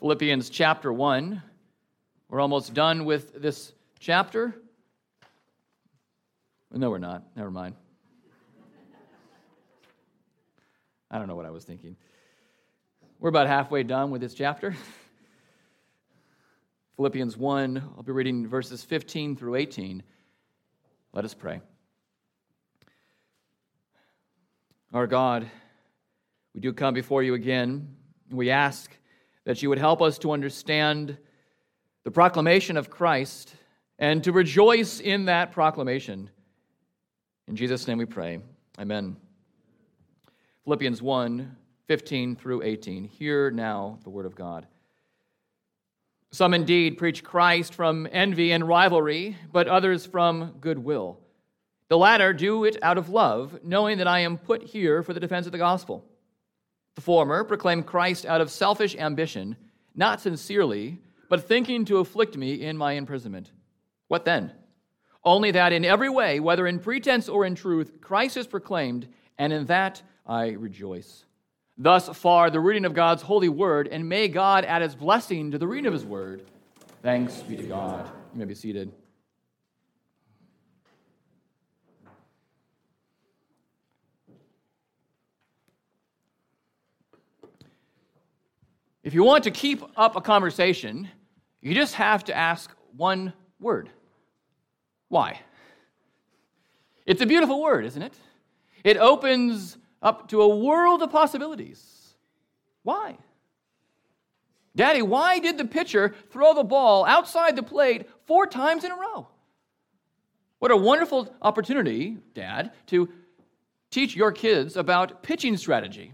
Philippians chapter 1. We're almost done with this chapter. No, we're not. Never mind. I don't know what I was thinking. We're about halfway done with this chapter. Philippians 1, I'll be reading verses 15 through 18. Let us pray. Our God, we do come before you again. We ask that you would help us to understand the proclamation of Christ and to rejoice in that proclamation. In Jesus' name we pray. Amen. Philippians 1 15 through 18. Hear now the word of God. Some indeed preach Christ from envy and rivalry, but others from goodwill. The latter do it out of love, knowing that I am put here for the defense of the gospel. The former proclaimed Christ out of selfish ambition, not sincerely, but thinking to afflict me in my imprisonment. What then? Only that in every way, whether in pretense or in truth, Christ is proclaimed, and in that I rejoice. Thus far, the reading of God's holy word, and may God add his blessing to the reading of his word. Thanks be to God. You may be seated. If you want to keep up a conversation, you just have to ask one word Why? It's a beautiful word, isn't it? It opens up to a world of possibilities. Why? Daddy, why did the pitcher throw the ball outside the plate four times in a row? What a wonderful opportunity, Dad, to teach your kids about pitching strategy.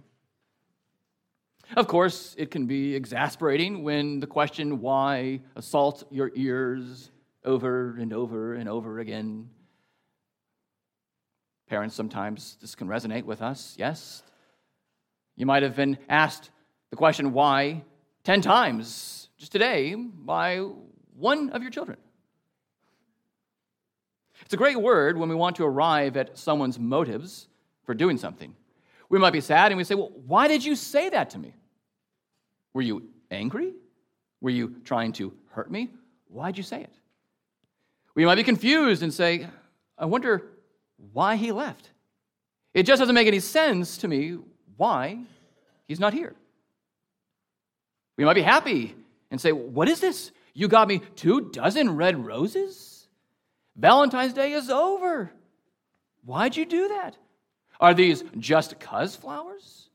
Of course, it can be exasperating when the question why assaults your ears over and over and over again. Parents, sometimes this can resonate with us, yes? You might have been asked the question why 10 times just today by one of your children. It's a great word when we want to arrive at someone's motives for doing something. We might be sad and we say, Well, why did you say that to me? Were you angry? Were you trying to hurt me? Why'd you say it? We might be confused and say, I wonder why he left. It just doesn't make any sense to me why he's not here. We might be happy and say, What is this? You got me two dozen red roses? Valentine's Day is over. Why'd you do that? Are these just cuz flowers?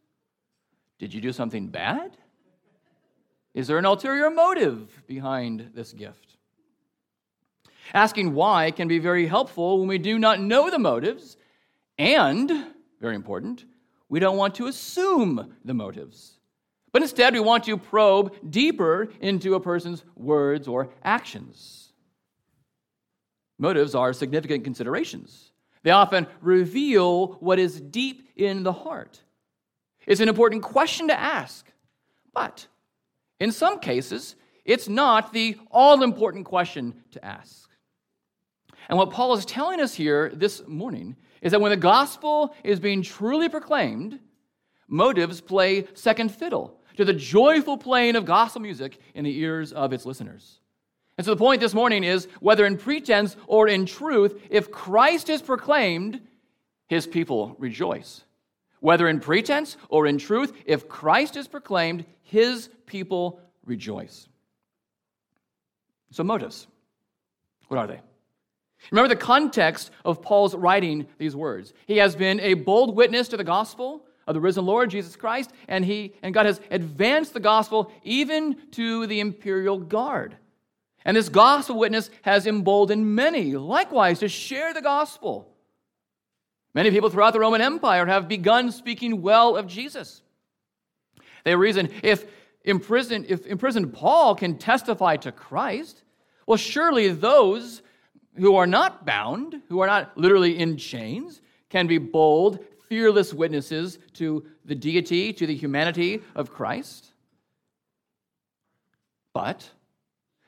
Did you do something bad? Is there an ulterior motive behind this gift? Asking why can be very helpful when we do not know the motives, and, very important, we don't want to assume the motives. But instead, we want to probe deeper into a person's words or actions. Motives are significant considerations. They often reveal what is deep in the heart. It's an important question to ask, but in some cases, it's not the all important question to ask. And what Paul is telling us here this morning is that when the gospel is being truly proclaimed, motives play second fiddle to the joyful playing of gospel music in the ears of its listeners. And so the point this morning is whether in pretense or in truth, if Christ is proclaimed, his people rejoice. Whether in pretense or in truth, if Christ is proclaimed, his people rejoice. So, motives, what are they? Remember the context of Paul's writing these words. He has been a bold witness to the gospel of the risen Lord Jesus Christ, and he and God has advanced the gospel even to the imperial guard. And this gospel witness has emboldened many likewise to share the gospel. Many people throughout the Roman Empire have begun speaking well of Jesus. They reason if imprisoned, if imprisoned Paul can testify to Christ, well, surely those who are not bound, who are not literally in chains, can be bold, fearless witnesses to the deity, to the humanity of Christ. But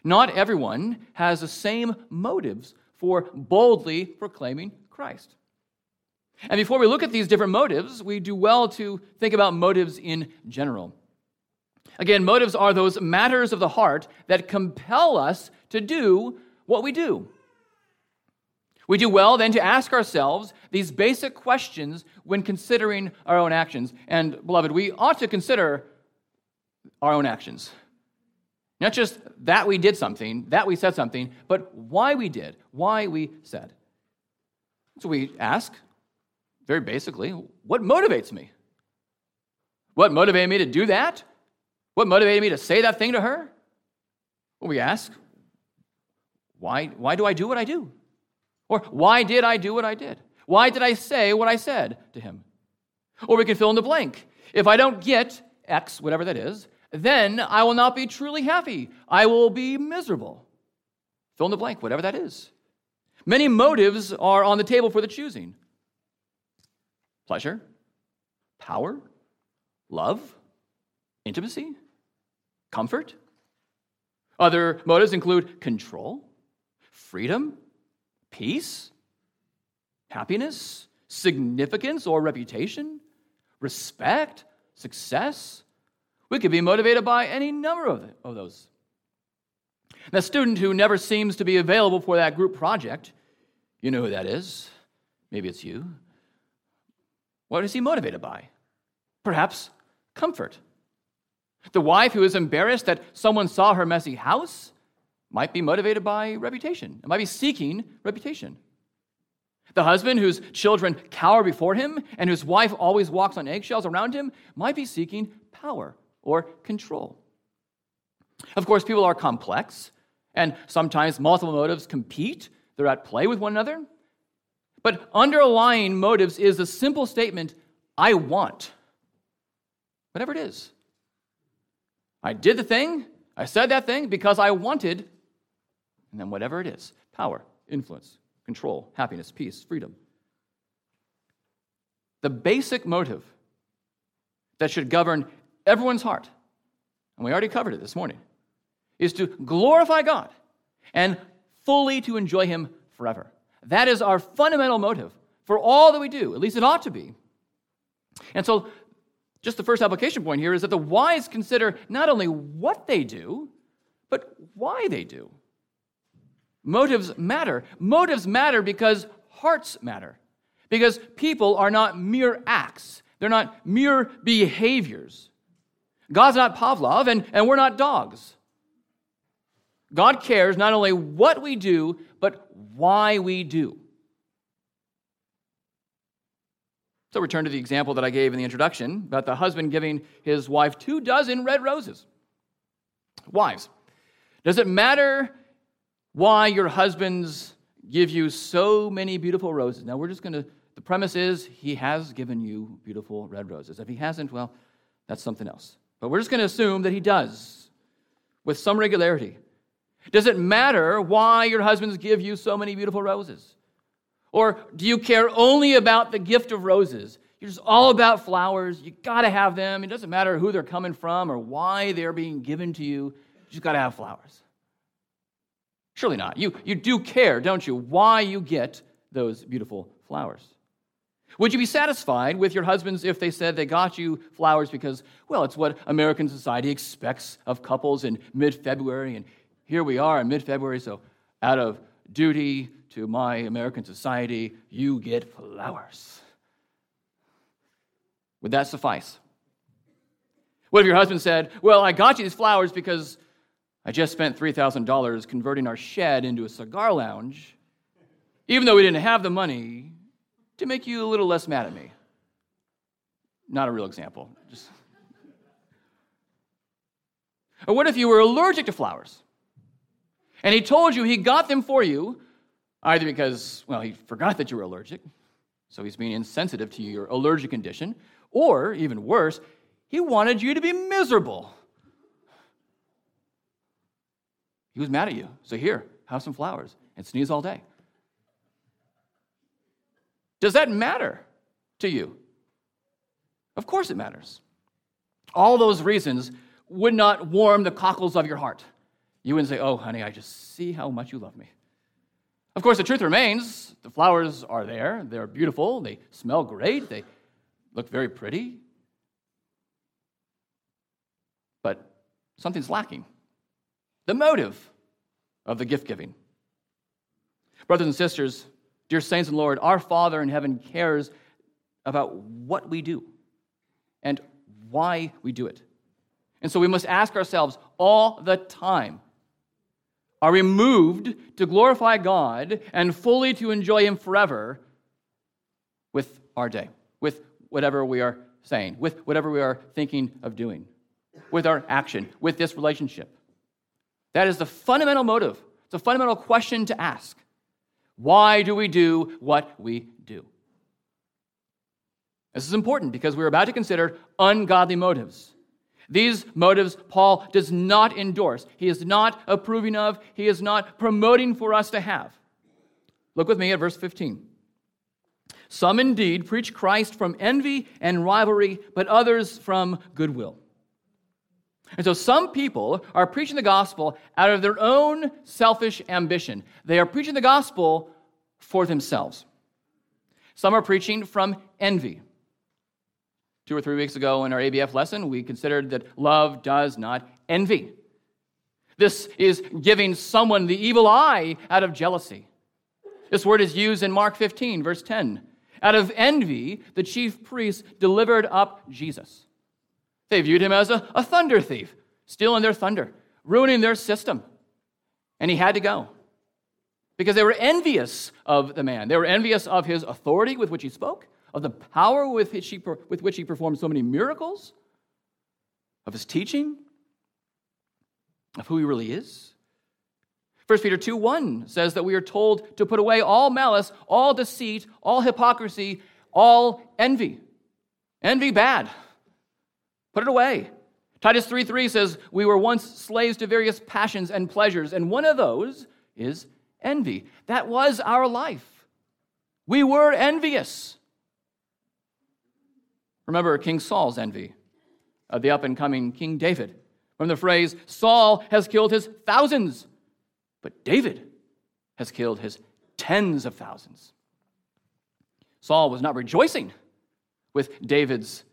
not everyone has the same motives for boldly proclaiming Christ. And before we look at these different motives, we do well to think about motives in general. Again, motives are those matters of the heart that compel us to do what we do. We do well then to ask ourselves these basic questions when considering our own actions. And, beloved, we ought to consider our own actions. Not just that we did something, that we said something, but why we did, why we said. So we ask, very basically, what motivates me? What motivated me to do that? What motivated me to say that thing to her? Well, we ask, why, why do I do what I do? Or why did I do what I did? Why did I say what I said to him? Or we can fill in the blank. If I don't get X, whatever that is, then I will not be truly happy. I will be miserable. Fill in the blank, whatever that is. Many motives are on the table for the choosing pleasure, power, love, intimacy, comfort. Other motives include control, freedom, peace, happiness, significance or reputation, respect, success. We could be motivated by any number of, of those. The student who never seems to be available for that group project, you know who that is. Maybe it's you. What is he motivated by? Perhaps comfort. The wife who is embarrassed that someone saw her messy house might be motivated by reputation. It might be seeking reputation. The husband whose children cower before him and whose wife always walks on eggshells around him might be seeking power or control. Of course, people are complex, and sometimes multiple motives compete, they're at play with one another. But underlying motives is a simple statement I want. Whatever it is. I did the thing, I said that thing because I wanted, and then whatever it is power, influence, control, happiness, peace, freedom. The basic motive that should govern everyone's heart, and we already covered it this morning, is to glorify God and fully to enjoy Him forever. That is our fundamental motive for all that we do, at least it ought to be. And so, just the first application point here is that the wise consider not only what they do, but why they do. Motives matter. Motives matter because hearts matter. Because people are not mere acts, they're not mere behaviors. God's not Pavlov, and, and we're not dogs. God cares not only what we do, but why we do. So, return to the example that I gave in the introduction about the husband giving his wife two dozen red roses. Wives, does it matter why your husbands give you so many beautiful roses? Now, we're just going to, the premise is he has given you beautiful red roses. If he hasn't, well, that's something else. But we're just going to assume that he does with some regularity. Does it matter why your husbands give you so many beautiful roses? Or do you care only about the gift of roses? You're just all about flowers. You got to have them. It doesn't matter who they're coming from or why they're being given to you. You just got to have flowers. Surely not. You, you do care, don't you, why you get those beautiful flowers. Would you be satisfied with your husbands if they said they got you flowers because, well, it's what American society expects of couples in mid February, and here we are in mid February, so out of duty to my American society, you get flowers? Would that suffice? What if your husband said, Well, I got you these flowers because I just spent $3,000 converting our shed into a cigar lounge, even though we didn't have the money to make you a little less mad at me. Not a real example. Just... Or what if you were allergic to flowers? And he told you he got them for you, either because, well, he forgot that you were allergic, so he's being insensitive to your allergic condition, or even worse, he wanted you to be miserable. He was mad at you. So here, have some flowers and sneeze all day. Does that matter to you? Of course it matters. All those reasons would not warm the cockles of your heart. You wouldn't say, Oh, honey, I just see how much you love me. Of course, the truth remains the flowers are there. They're beautiful. They smell great. They look very pretty. But something's lacking. The motive of the gift giving. Brothers and sisters, dear saints and Lord, our Father in heaven cares about what we do and why we do it. And so we must ask ourselves all the time are we moved to glorify God and fully to enjoy Him forever with our day, with whatever we are saying, with whatever we are thinking of doing, with our action, with this relationship? That is the fundamental motive. It's a fundamental question to ask. Why do we do what we do? This is important because we're about to consider ungodly motives. These motives Paul does not endorse. He is not approving of, he is not promoting for us to have. Look with me at verse 15. Some indeed preach Christ from envy and rivalry, but others from goodwill. And so some people are preaching the gospel out of their own selfish ambition. They are preaching the gospel for themselves. Some are preaching from envy. Two or three weeks ago in our ABF lesson, we considered that love does not envy. This is giving someone the evil eye out of jealousy. This word is used in Mark 15, verse 10. Out of envy, the chief priests delivered up Jesus. They viewed him as a, a thunder thief, stealing their thunder, ruining their system. And he had to go because they were envious of the man. They were envious of his authority with which he spoke of the power with which he, with which he performed so many miracles, of his teaching, of who he really is. 1 Peter 2 1 says that we are told to put away all malice, all deceit, all hypocrisy, all envy. Envy bad. Put it away. Titus 3 3 says, We were once slaves to various passions and pleasures, and one of those is envy. That was our life. We were envious. Remember King Saul's envy of the up and coming King David. From the phrase, Saul has killed his thousands, but David has killed his tens of thousands. Saul was not rejoicing with David's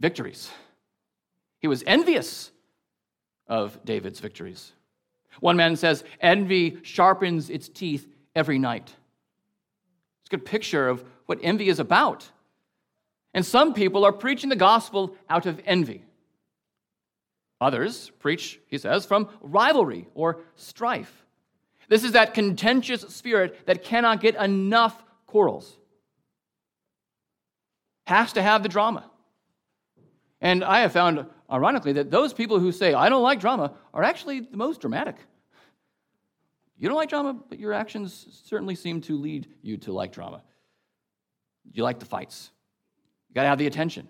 victories, he was envious of David's victories. One man says, Envy sharpens its teeth every night. It's a good picture of what envy is about. And some people are preaching the gospel out of envy. Others preach, he says, from rivalry or strife. This is that contentious spirit that cannot get enough quarrels. Has to have the drama. And I have found, ironically, that those people who say, I don't like drama, are actually the most dramatic. You don't like drama, but your actions certainly seem to lead you to like drama. You like the fights. You got to have the attention.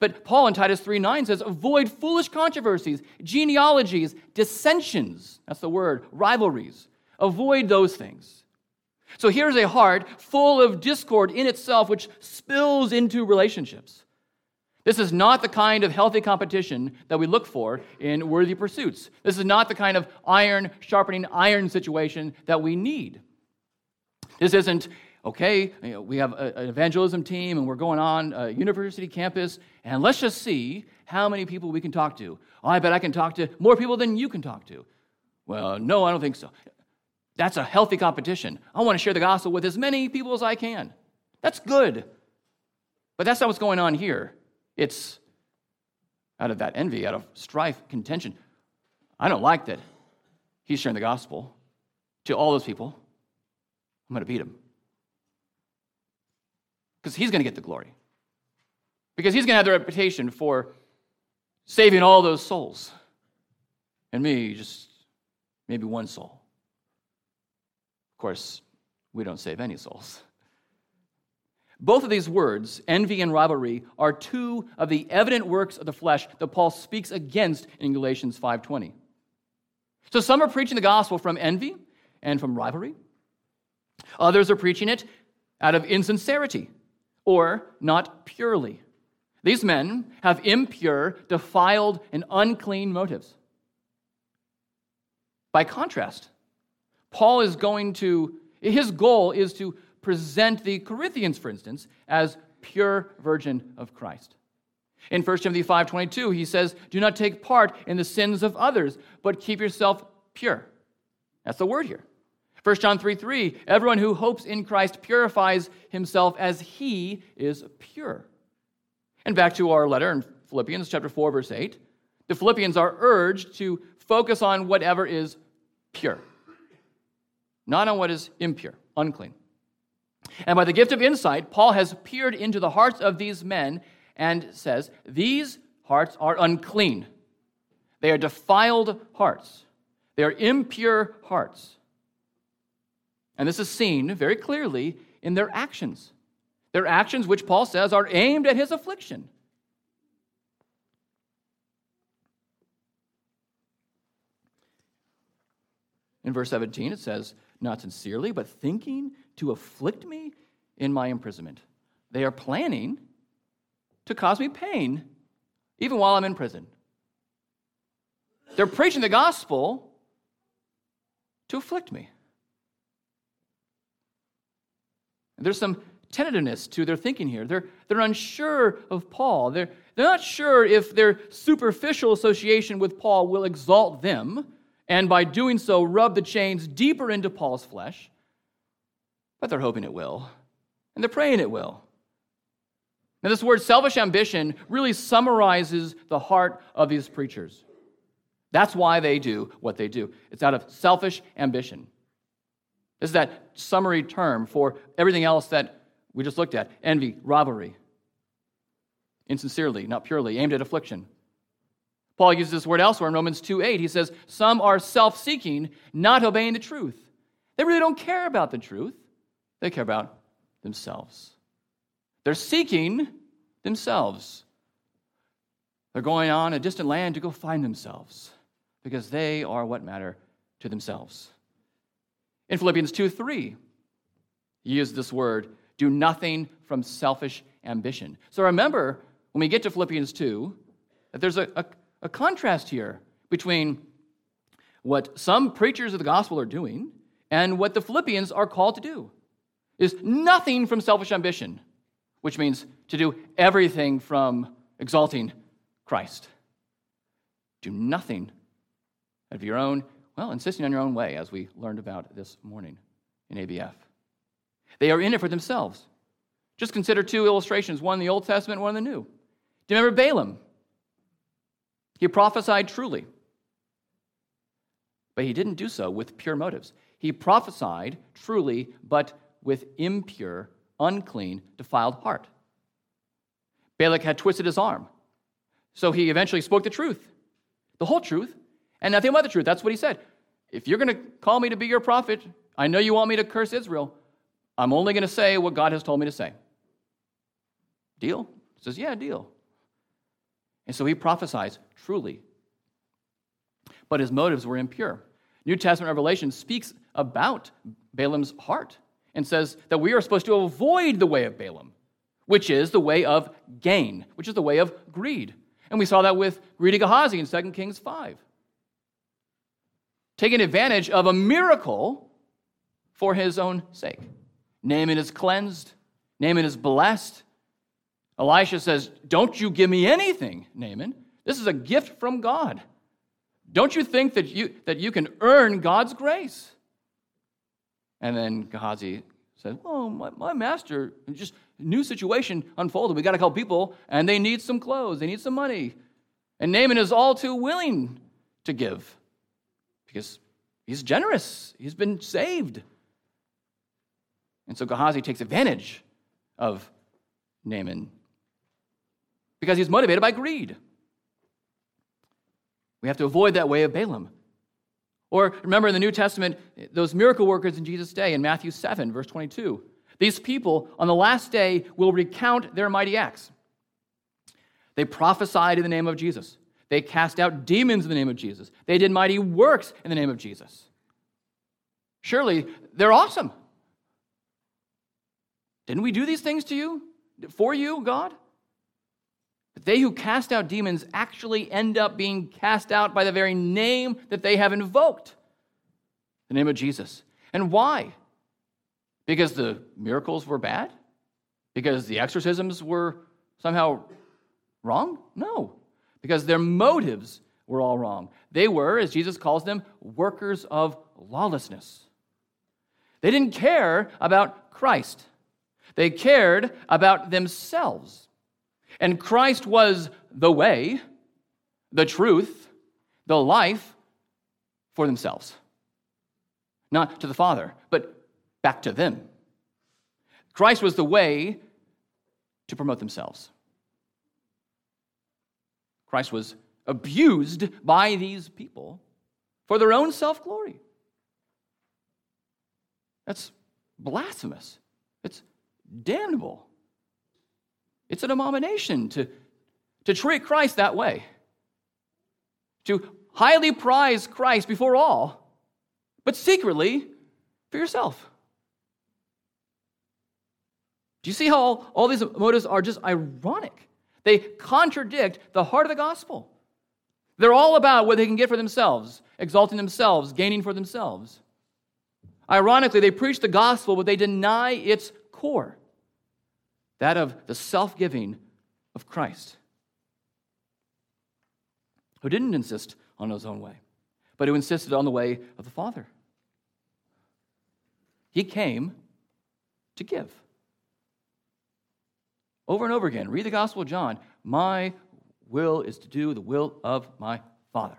But Paul in Titus 3 9 says, avoid foolish controversies, genealogies, dissensions. That's the word, rivalries. Avoid those things. So here's a heart full of discord in itself, which spills into relationships. This is not the kind of healthy competition that we look for in worthy pursuits. This is not the kind of iron sharpening iron situation that we need. This isn't okay, you know, we have a, an evangelism team and we're going on a university campus, and let's just see how many people we can talk to. Oh, I bet I can talk to more people than you can talk to. Well, no, I don't think so. That's a healthy competition. I want to share the gospel with as many people as I can. That's good. But that's not what's going on here. It's out of that envy, out of strife, contention. I don't like that he's sharing the gospel to all those people. I'm going to beat him because he's going to get the glory. Because he's going to have the reputation for saving all those souls. And me, just maybe one soul. Of course, we don't save any souls. Both of these words, envy and rivalry, are two of the evident works of the flesh that Paul speaks against in Galatians 5:20. So some are preaching the gospel from envy and from rivalry. Others are preaching it out of insincerity or not purely. These men have impure, defiled, and unclean motives. By contrast, Paul is going to, his goal is to present the Corinthians, for instance, as pure virgin of Christ. In 1 Timothy 5:22, he says, "Do not take part in the sins of others, but keep yourself pure." That's the word here. 1 John 3 3, everyone who hopes in Christ purifies himself as he is pure. And back to our letter in Philippians chapter 4, verse 8. The Philippians are urged to focus on whatever is pure, not on what is impure, unclean. And by the gift of insight, Paul has peered into the hearts of these men and says, These hearts are unclean. They are defiled hearts. They are impure hearts. And this is seen very clearly in their actions. Their actions, which Paul says are aimed at his affliction. In verse 17, it says, Not sincerely, but thinking to afflict me in my imprisonment. They are planning to cause me pain even while I'm in prison. They're preaching the gospel to afflict me. There's some tentativeness to their thinking here. They're, they're unsure of Paul. They're, they're not sure if their superficial association with Paul will exalt them and by doing so rub the chains deeper into Paul's flesh. But they're hoping it will, and they're praying it will. Now, this word selfish ambition really summarizes the heart of these preachers. That's why they do what they do. It's out of selfish ambition. This is that summary term for everything else that we just looked at envy, rivalry, insincerely, not purely, aimed at affliction. Paul uses this word elsewhere in Romans 2 8. He says, Some are self seeking, not obeying the truth. They really don't care about the truth, they care about themselves. They're seeking themselves. They're going on a distant land to go find themselves because they are what matter to themselves. In Philippians 2 3, he used this word, do nothing from selfish ambition. So remember, when we get to Philippians 2, that there's a, a, a contrast here between what some preachers of the gospel are doing and what the Philippians are called to do. Is nothing from selfish ambition, which means to do everything from exalting Christ. Do nothing of your own well, insisting on your own way, as we learned about this morning in ABF. They are in it for themselves. Just consider two illustrations one in the Old Testament, one in the New. Do you remember Balaam? He prophesied truly, but he didn't do so with pure motives. He prophesied truly, but with impure, unclean, defiled heart. Balak had twisted his arm, so he eventually spoke the truth, the whole truth, and nothing but the truth. That's what he said. If you're going to call me to be your prophet, I know you want me to curse Israel. I'm only going to say what God has told me to say. Deal? He says, Yeah, deal. And so he prophesies truly. But his motives were impure. New Testament Revelation speaks about Balaam's heart and says that we are supposed to avoid the way of Balaam, which is the way of gain, which is the way of greed. And we saw that with greedy Gehazi in 2 Kings 5 taking advantage of a miracle for his own sake. Naaman is cleansed, Naaman is blessed. Elisha says, Don't you give me anything, Naaman. This is a gift from God. Don't you think that you, that you can earn God's grace? And then Gehazi said, Well, my, my master, just new situation unfolded. We got to call people, and they need some clothes, they need some money. And Naaman is all too willing to give because he's generous, he's been saved. And so Gehazi takes advantage of Naaman because he's motivated by greed. We have to avoid that way of Balaam. Or remember in the New Testament, those miracle workers in Jesus' day in Matthew 7, verse 22. These people on the last day will recount their mighty acts. They prophesied in the name of Jesus. They cast out demons in the name of Jesus. They did mighty works in the name of Jesus. Surely they're awesome. Didn't we do these things to you? For you, God? But they who cast out demons actually end up being cast out by the very name that they have invoked the name of Jesus. And why? Because the miracles were bad? Because the exorcisms were somehow wrong? No, because their motives were all wrong. They were, as Jesus calls them, workers of lawlessness. They didn't care about Christ, they cared about themselves. And Christ was the way, the truth, the life for themselves. Not to the Father, but back to them. Christ was the way to promote themselves. Christ was abused by these people for their own self glory. That's blasphemous. It's damnable. It's an abomination to, to treat Christ that way, to highly prize Christ before all, but secretly for yourself. Do you see how all, all these motives are just ironic? They contradict the heart of the gospel. They're all about what they can get for themselves, exalting themselves, gaining for themselves. Ironically, they preach the gospel, but they deny its core that of the self giving of Christ, who didn't insist on his own way, but who insisted on the way of the Father. He came to give. Over and over again, read the Gospel of John. My will is to do the will of my Father.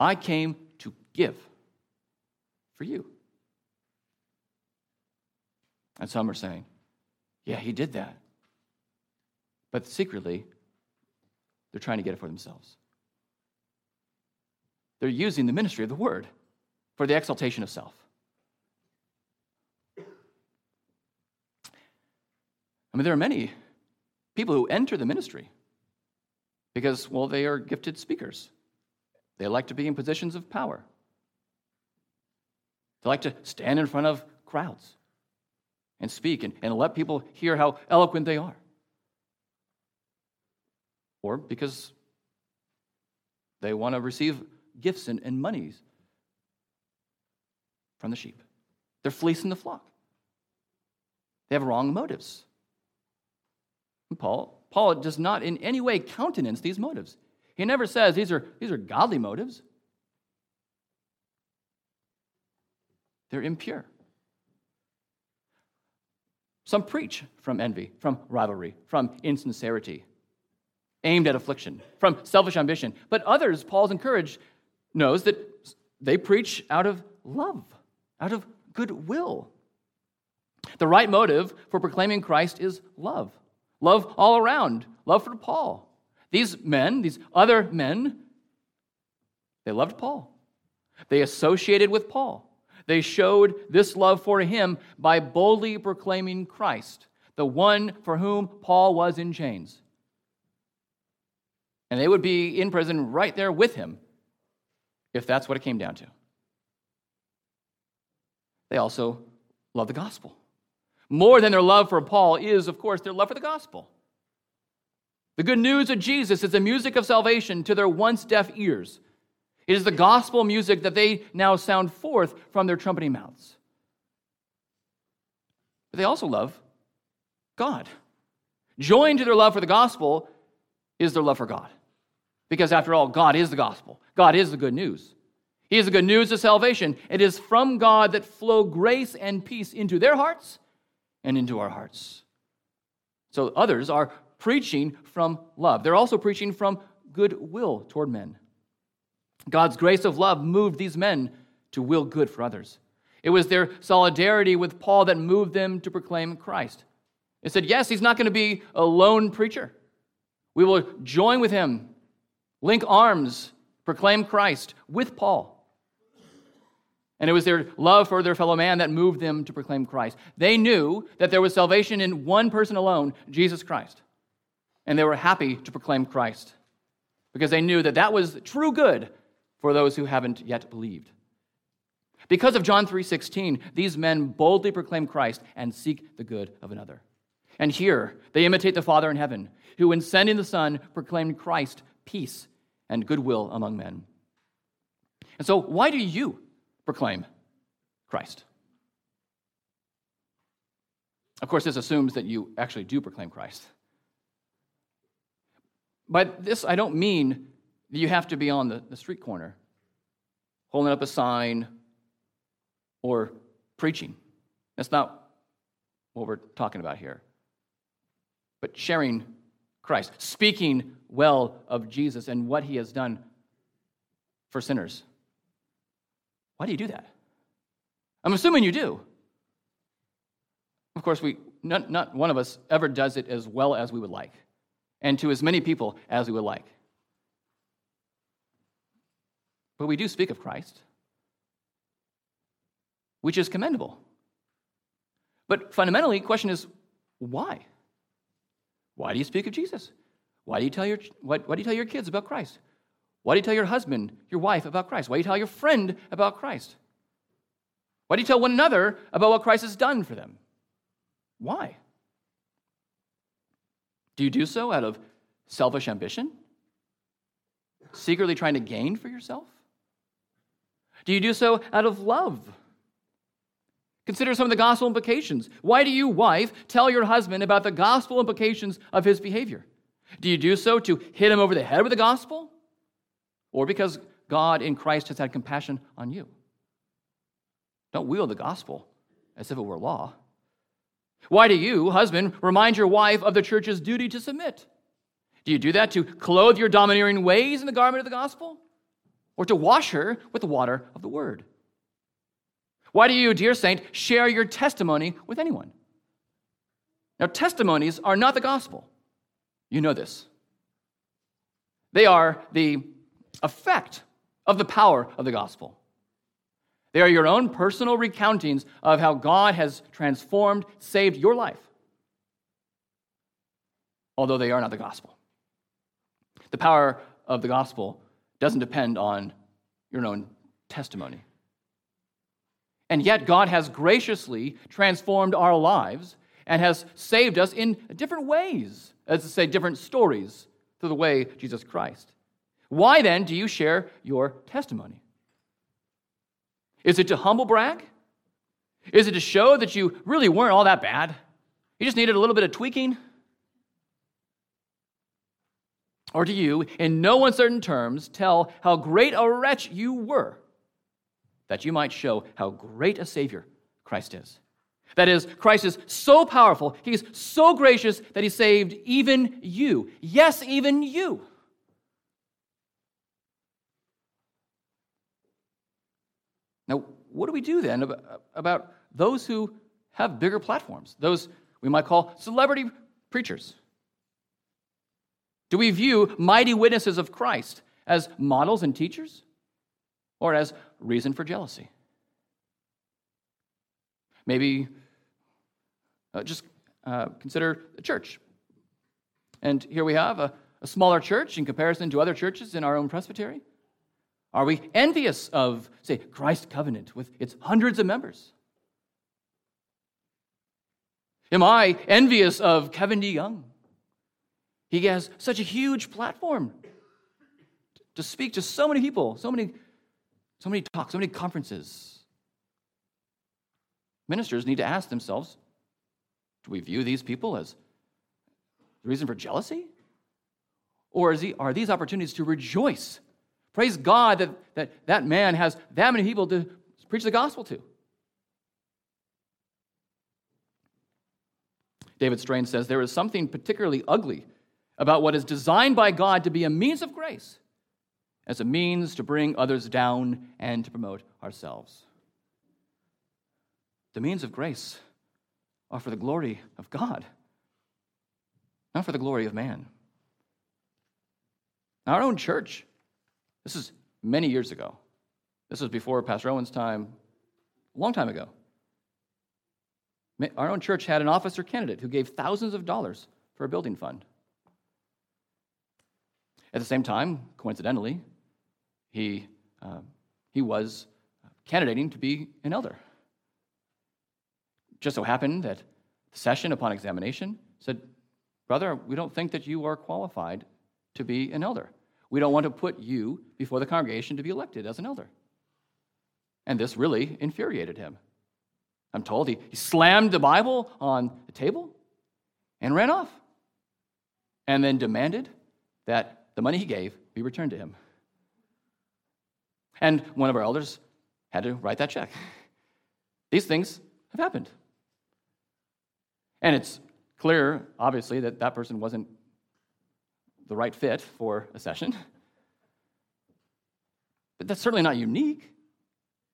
I came to give for you. And some are saying, yeah, he did that. But secretly, they're trying to get it for themselves. They're using the ministry of the word for the exaltation of self. I mean, there are many people who enter the ministry because, well, they are gifted speakers. They like to be in positions of power. They like to stand in front of crowds and speak and, and let people hear how eloquent they are. Or because they want to receive gifts and, and monies from the sheep. They're fleecing the flock. They have wrong motives. Paul, Paul does not in any way countenance these motives. He never says these are, these are godly motives. They're impure. Some preach from envy, from rivalry, from insincerity, aimed at affliction, from selfish ambition. But others, Paul's encouraged, knows that they preach out of love, out of goodwill. The right motive for proclaiming Christ is love. Love all around, love for Paul. These men, these other men, they loved Paul. They associated with Paul. They showed this love for him by boldly proclaiming Christ, the one for whom Paul was in chains. And they would be in prison right there with him if that's what it came down to. They also love the gospel. More than their love for Paul is, of course, their love for the gospel. The good news of Jesus is the music of salvation to their once deaf ears. It is the gospel music that they now sound forth from their trumpeting mouths. But they also love God. Joined to their love for the gospel is their love for God. Because after all, God is the gospel, God is the good news. He is the good news of salvation. It is from God that flow grace and peace into their hearts and into our hearts. So others are preaching from love. They're also preaching from goodwill toward men. God's grace of love moved these men to will good for others. It was their solidarity with Paul that moved them to proclaim Christ. It said, yes, he's not going to be a lone preacher. We will join with him, link arms, proclaim Christ with Paul. And it was their love for their fellow man that moved them to proclaim Christ. They knew that there was salvation in one person alone, Jesus Christ. And they were happy to proclaim Christ because they knew that that was true good for those who haven't yet believed. Because of John 3:16, these men boldly proclaim Christ and seek the good of another. And here, they imitate the Father in heaven, who in sending the Son proclaimed Christ peace and goodwill among men. And so, why do you proclaim Christ? Of course, this assumes that you actually do proclaim Christ. By this, I don't mean that you have to be on the, the street corner holding up a sign or preaching. That's not what we're talking about here. But sharing Christ, speaking well of Jesus and what he has done for sinners. Why do you do that? I'm assuming you do. Of course, we, not, not one of us ever does it as well as we would like, and to as many people as we would like. But we do speak of Christ, which is commendable. But fundamentally, the question is why? Why do you speak of Jesus? Why do you tell your, why, why do you tell your kids about Christ? Why do you tell your husband, your wife about Christ? Why do you tell your friend about Christ? Why do you tell one another about what Christ has done for them? Why? Do you do so out of selfish ambition? Secretly trying to gain for yourself? Do you do so out of love? Consider some of the gospel implications. Why do you, wife, tell your husband about the gospel implications of his behavior? Do you do so to hit him over the head with the gospel? Or because God in Christ has had compassion on you? Don't wield the gospel as if it were law. Why do you, husband, remind your wife of the church's duty to submit? Do you do that to clothe your domineering ways in the garment of the gospel? Or to wash her with the water of the word? Why do you, dear saint, share your testimony with anyone? Now, testimonies are not the gospel. You know this. They are the effect of the power of the gospel. They are your own personal recountings of how God has transformed, saved your life, although they are not the gospel. The power of the gospel doesn't depend on your own testimony. And yet, God has graciously transformed our lives and has saved us in different ways, as to say, different stories through the way Jesus Christ. Why then do you share your testimony? Is it to humble brag? Is it to show that you really weren't all that bad? You just needed a little bit of tweaking? Or do you, in no uncertain terms, tell how great a wretch you were that you might show how great a Savior Christ is. That is, Christ is so powerful, He's so gracious that He saved even you. Yes, even you. Now, what do we do then about those who have bigger platforms? Those we might call celebrity preachers. Do we view mighty witnesses of Christ as models and teachers? Or as reason for jealousy. Maybe uh, just uh, consider the church. And here we have a, a smaller church in comparison to other churches in our own presbytery. Are we envious of, say, Christ Covenant with its hundreds of members? Am I envious of Kevin DeYoung? He has such a huge platform to speak to so many people, so many so many talks, so many conferences. Ministers need to ask themselves do we view these people as the reason for jealousy? Or he, are these opportunities to rejoice? Praise God that, that that man has that many people to preach the gospel to. David Strain says there is something particularly ugly about what is designed by God to be a means of grace as a means to bring others down and to promote ourselves. The means of grace are for the glory of God, not for the glory of man. Our own church, this is many years ago. This was before Pastor Owen's time, a long time ago. Our own church had an officer candidate who gave thousands of dollars for a building fund. At the same time, coincidentally, he, uh, he was candidating to be an elder. Just so happened that the session, upon examination, said, Brother, we don't think that you are qualified to be an elder. We don't want to put you before the congregation to be elected as an elder. And this really infuriated him. I'm told he, he slammed the Bible on the table and ran off, and then demanded that the money he gave be returned to him. And one of our elders had to write that check. These things have happened. And it's clear, obviously, that that person wasn't the right fit for a session. But that's certainly not unique.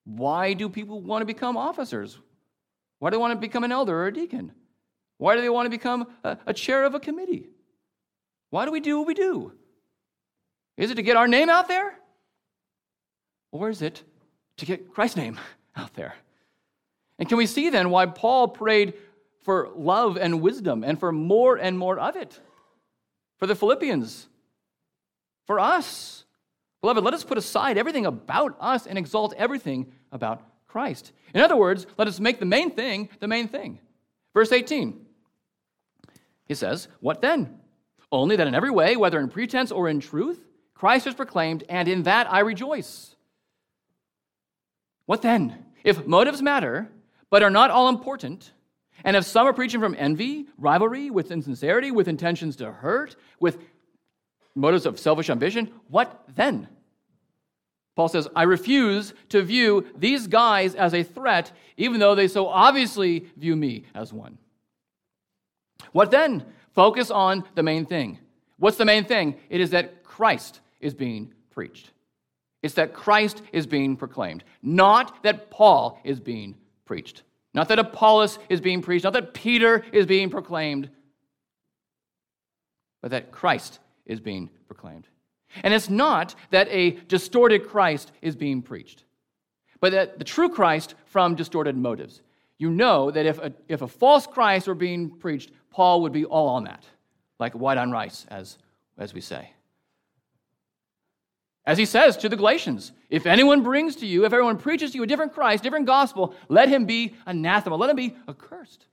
Why do people want to become officers? Why do they want to become an elder or a deacon? Why do they want to become a, a chair of a committee? Why do we do what we do? Is it to get our name out there? Or is it to get Christ's name out there? And can we see then why Paul prayed for love and wisdom and for more and more of it? For the Philippians, for us. Beloved, let us put aside everything about us and exalt everything about Christ. In other words, let us make the main thing the main thing. Verse 18, he says, What then? Only that in every way, whether in pretense or in truth, Christ is proclaimed, and in that I rejoice. What then? If motives matter, but are not all important, and if some are preaching from envy, rivalry, with insincerity, with intentions to hurt, with motives of selfish ambition, what then? Paul says, I refuse to view these guys as a threat, even though they so obviously view me as one. What then? Focus on the main thing. What's the main thing? It is that Christ is being preached. It's that Christ is being proclaimed, not that Paul is being preached. Not that Apollos is being preached, not that Peter is being proclaimed, but that Christ is being proclaimed. And it's not that a distorted Christ is being preached, but that the true Christ from distorted motives. You know that if a, if a false Christ were being preached, Paul would be all on that, like white on rice, as, as we say. As he says to the Galatians, if anyone brings to you, if everyone preaches to you a different Christ, different gospel, let him be anathema, let him be accursed.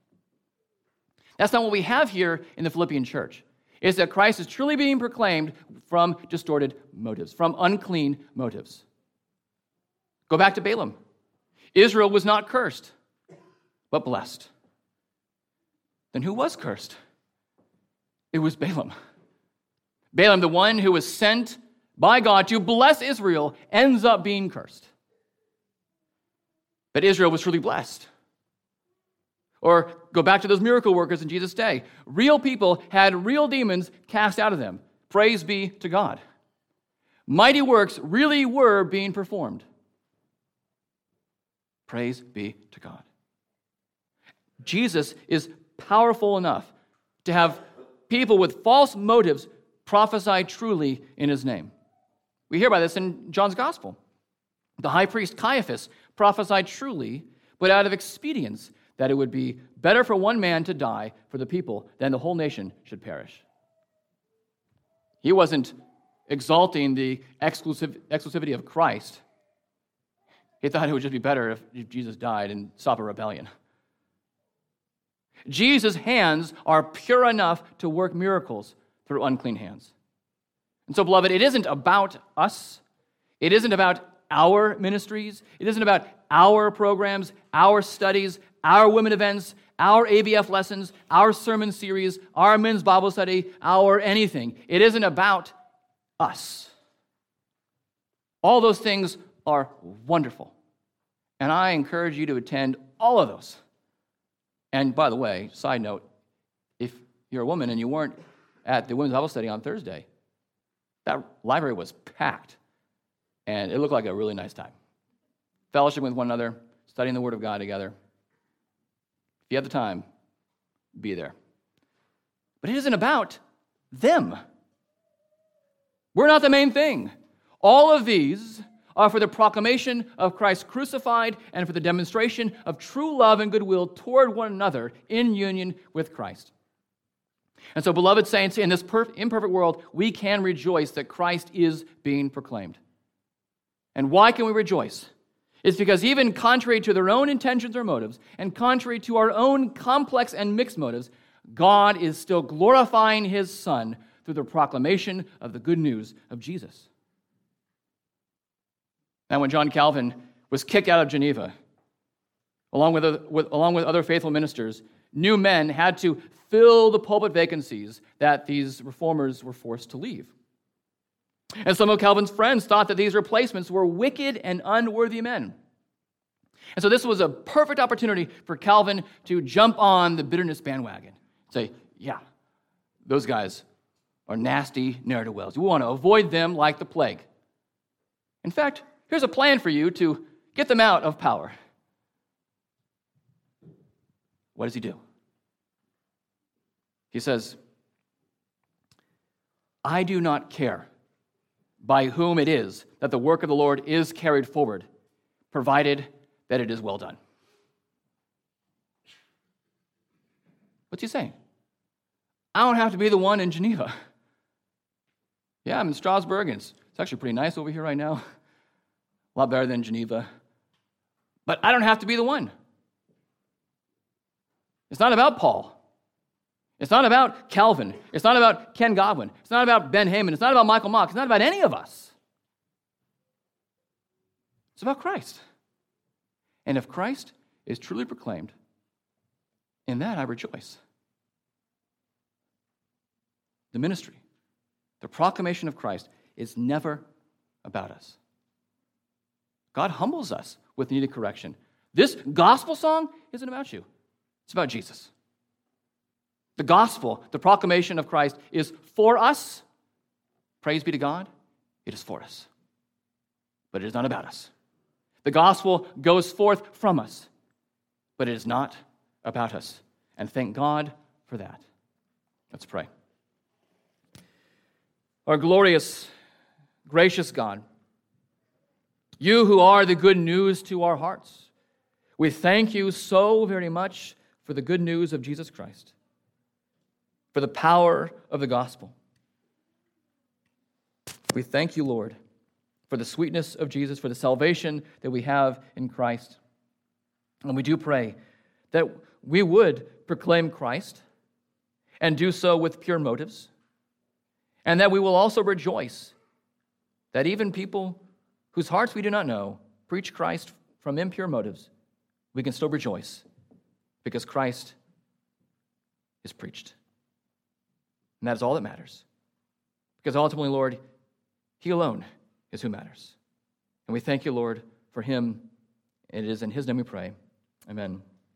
That's not what we have here in the Philippian church. Is that Christ is truly being proclaimed from distorted motives, from unclean motives. Go back to Balaam. Israel was not cursed, but blessed then who was cursed? It was Balaam. Balaam, the one who was sent by God to bless Israel, ends up being cursed. But Israel was truly blessed. Or go back to those miracle workers in Jesus' day. Real people had real demons cast out of them. Praise be to God. Mighty works really were being performed. Praise be to God. Jesus is powerful enough to have people with false motives prophesy truly in his name. We hear about this in John's gospel. The high priest Caiaphas prophesied truly, but out of expedience, that it would be better for one man to die for the people than the whole nation should perish. He wasn't exalting the exclusivity of Christ. He thought it would just be better if Jesus died and stop a rebellion. Jesus' hands are pure enough to work miracles through unclean hands. And so, beloved, it isn't about us. It isn't about our ministries. It isn't about our programs, our studies, our women events, our ABF lessons, our sermon series, our men's Bible study, our anything. It isn't about us. All those things are wonderful. And I encourage you to attend all of those. And by the way, side note, if you're a woman and you weren't at the women's Bible study on Thursday, that library was packed. And it looked like a really nice time. Fellowship with one another, studying the Word of God together. If you have the time, be there. But it isn't about them. We're not the main thing. All of these are for the proclamation of Christ crucified and for the demonstration of true love and goodwill toward one another in union with Christ. And so, beloved saints, in this imperfect world, we can rejoice that Christ is being proclaimed. And why can we rejoice? It's because even contrary to their own intentions or motives, and contrary to our own complex and mixed motives, God is still glorifying his Son through the proclamation of the good news of Jesus. Now, when John Calvin was kicked out of Geneva, along with, with, along with other faithful ministers, new men had to fill the pulpit vacancies that these reformers were forced to leave. And some of Calvin's friends thought that these replacements were wicked and unworthy men. And so this was a perfect opportunity for Calvin to jump on the bitterness bandwagon. Say, yeah, those guys are nasty ne'er do wells. We want to avoid them like the plague. In fact, here's a plan for you to get them out of power. What does he do? He says, I do not care by whom it is that the work of the Lord is carried forward, provided that it is well done. What's he saying? I don't have to be the one in Geneva. Yeah, I'm in Strasbourg, and it's, it's actually pretty nice over here right now. A lot better than Geneva. But I don't have to be the one. It's not about Paul. It's not about Calvin. It's not about Ken Godwin. It's not about Ben Heyman. It's not about Michael Mock. It's not about any of us. It's about Christ. And if Christ is truly proclaimed, in that I rejoice. The ministry, the proclamation of Christ is never about us. God humbles us with needed correction. This gospel song isn't about you, it's about Jesus. The gospel, the proclamation of Christ, is for us. Praise be to God, it is for us. But it is not about us. The gospel goes forth from us, but it is not about us. And thank God for that. Let's pray. Our glorious, gracious God, you who are the good news to our hearts, we thank you so very much for the good news of Jesus Christ for the power of the gospel. We thank you, Lord, for the sweetness of Jesus, for the salvation that we have in Christ. And we do pray that we would proclaim Christ and do so with pure motives, and that we will also rejoice that even people whose hearts we do not know preach Christ from impure motives, we can still rejoice because Christ is preached. And that is all that matters. Because ultimately, Lord, He alone is who matters. And we thank you, Lord, for Him. And it is in His name we pray. Amen.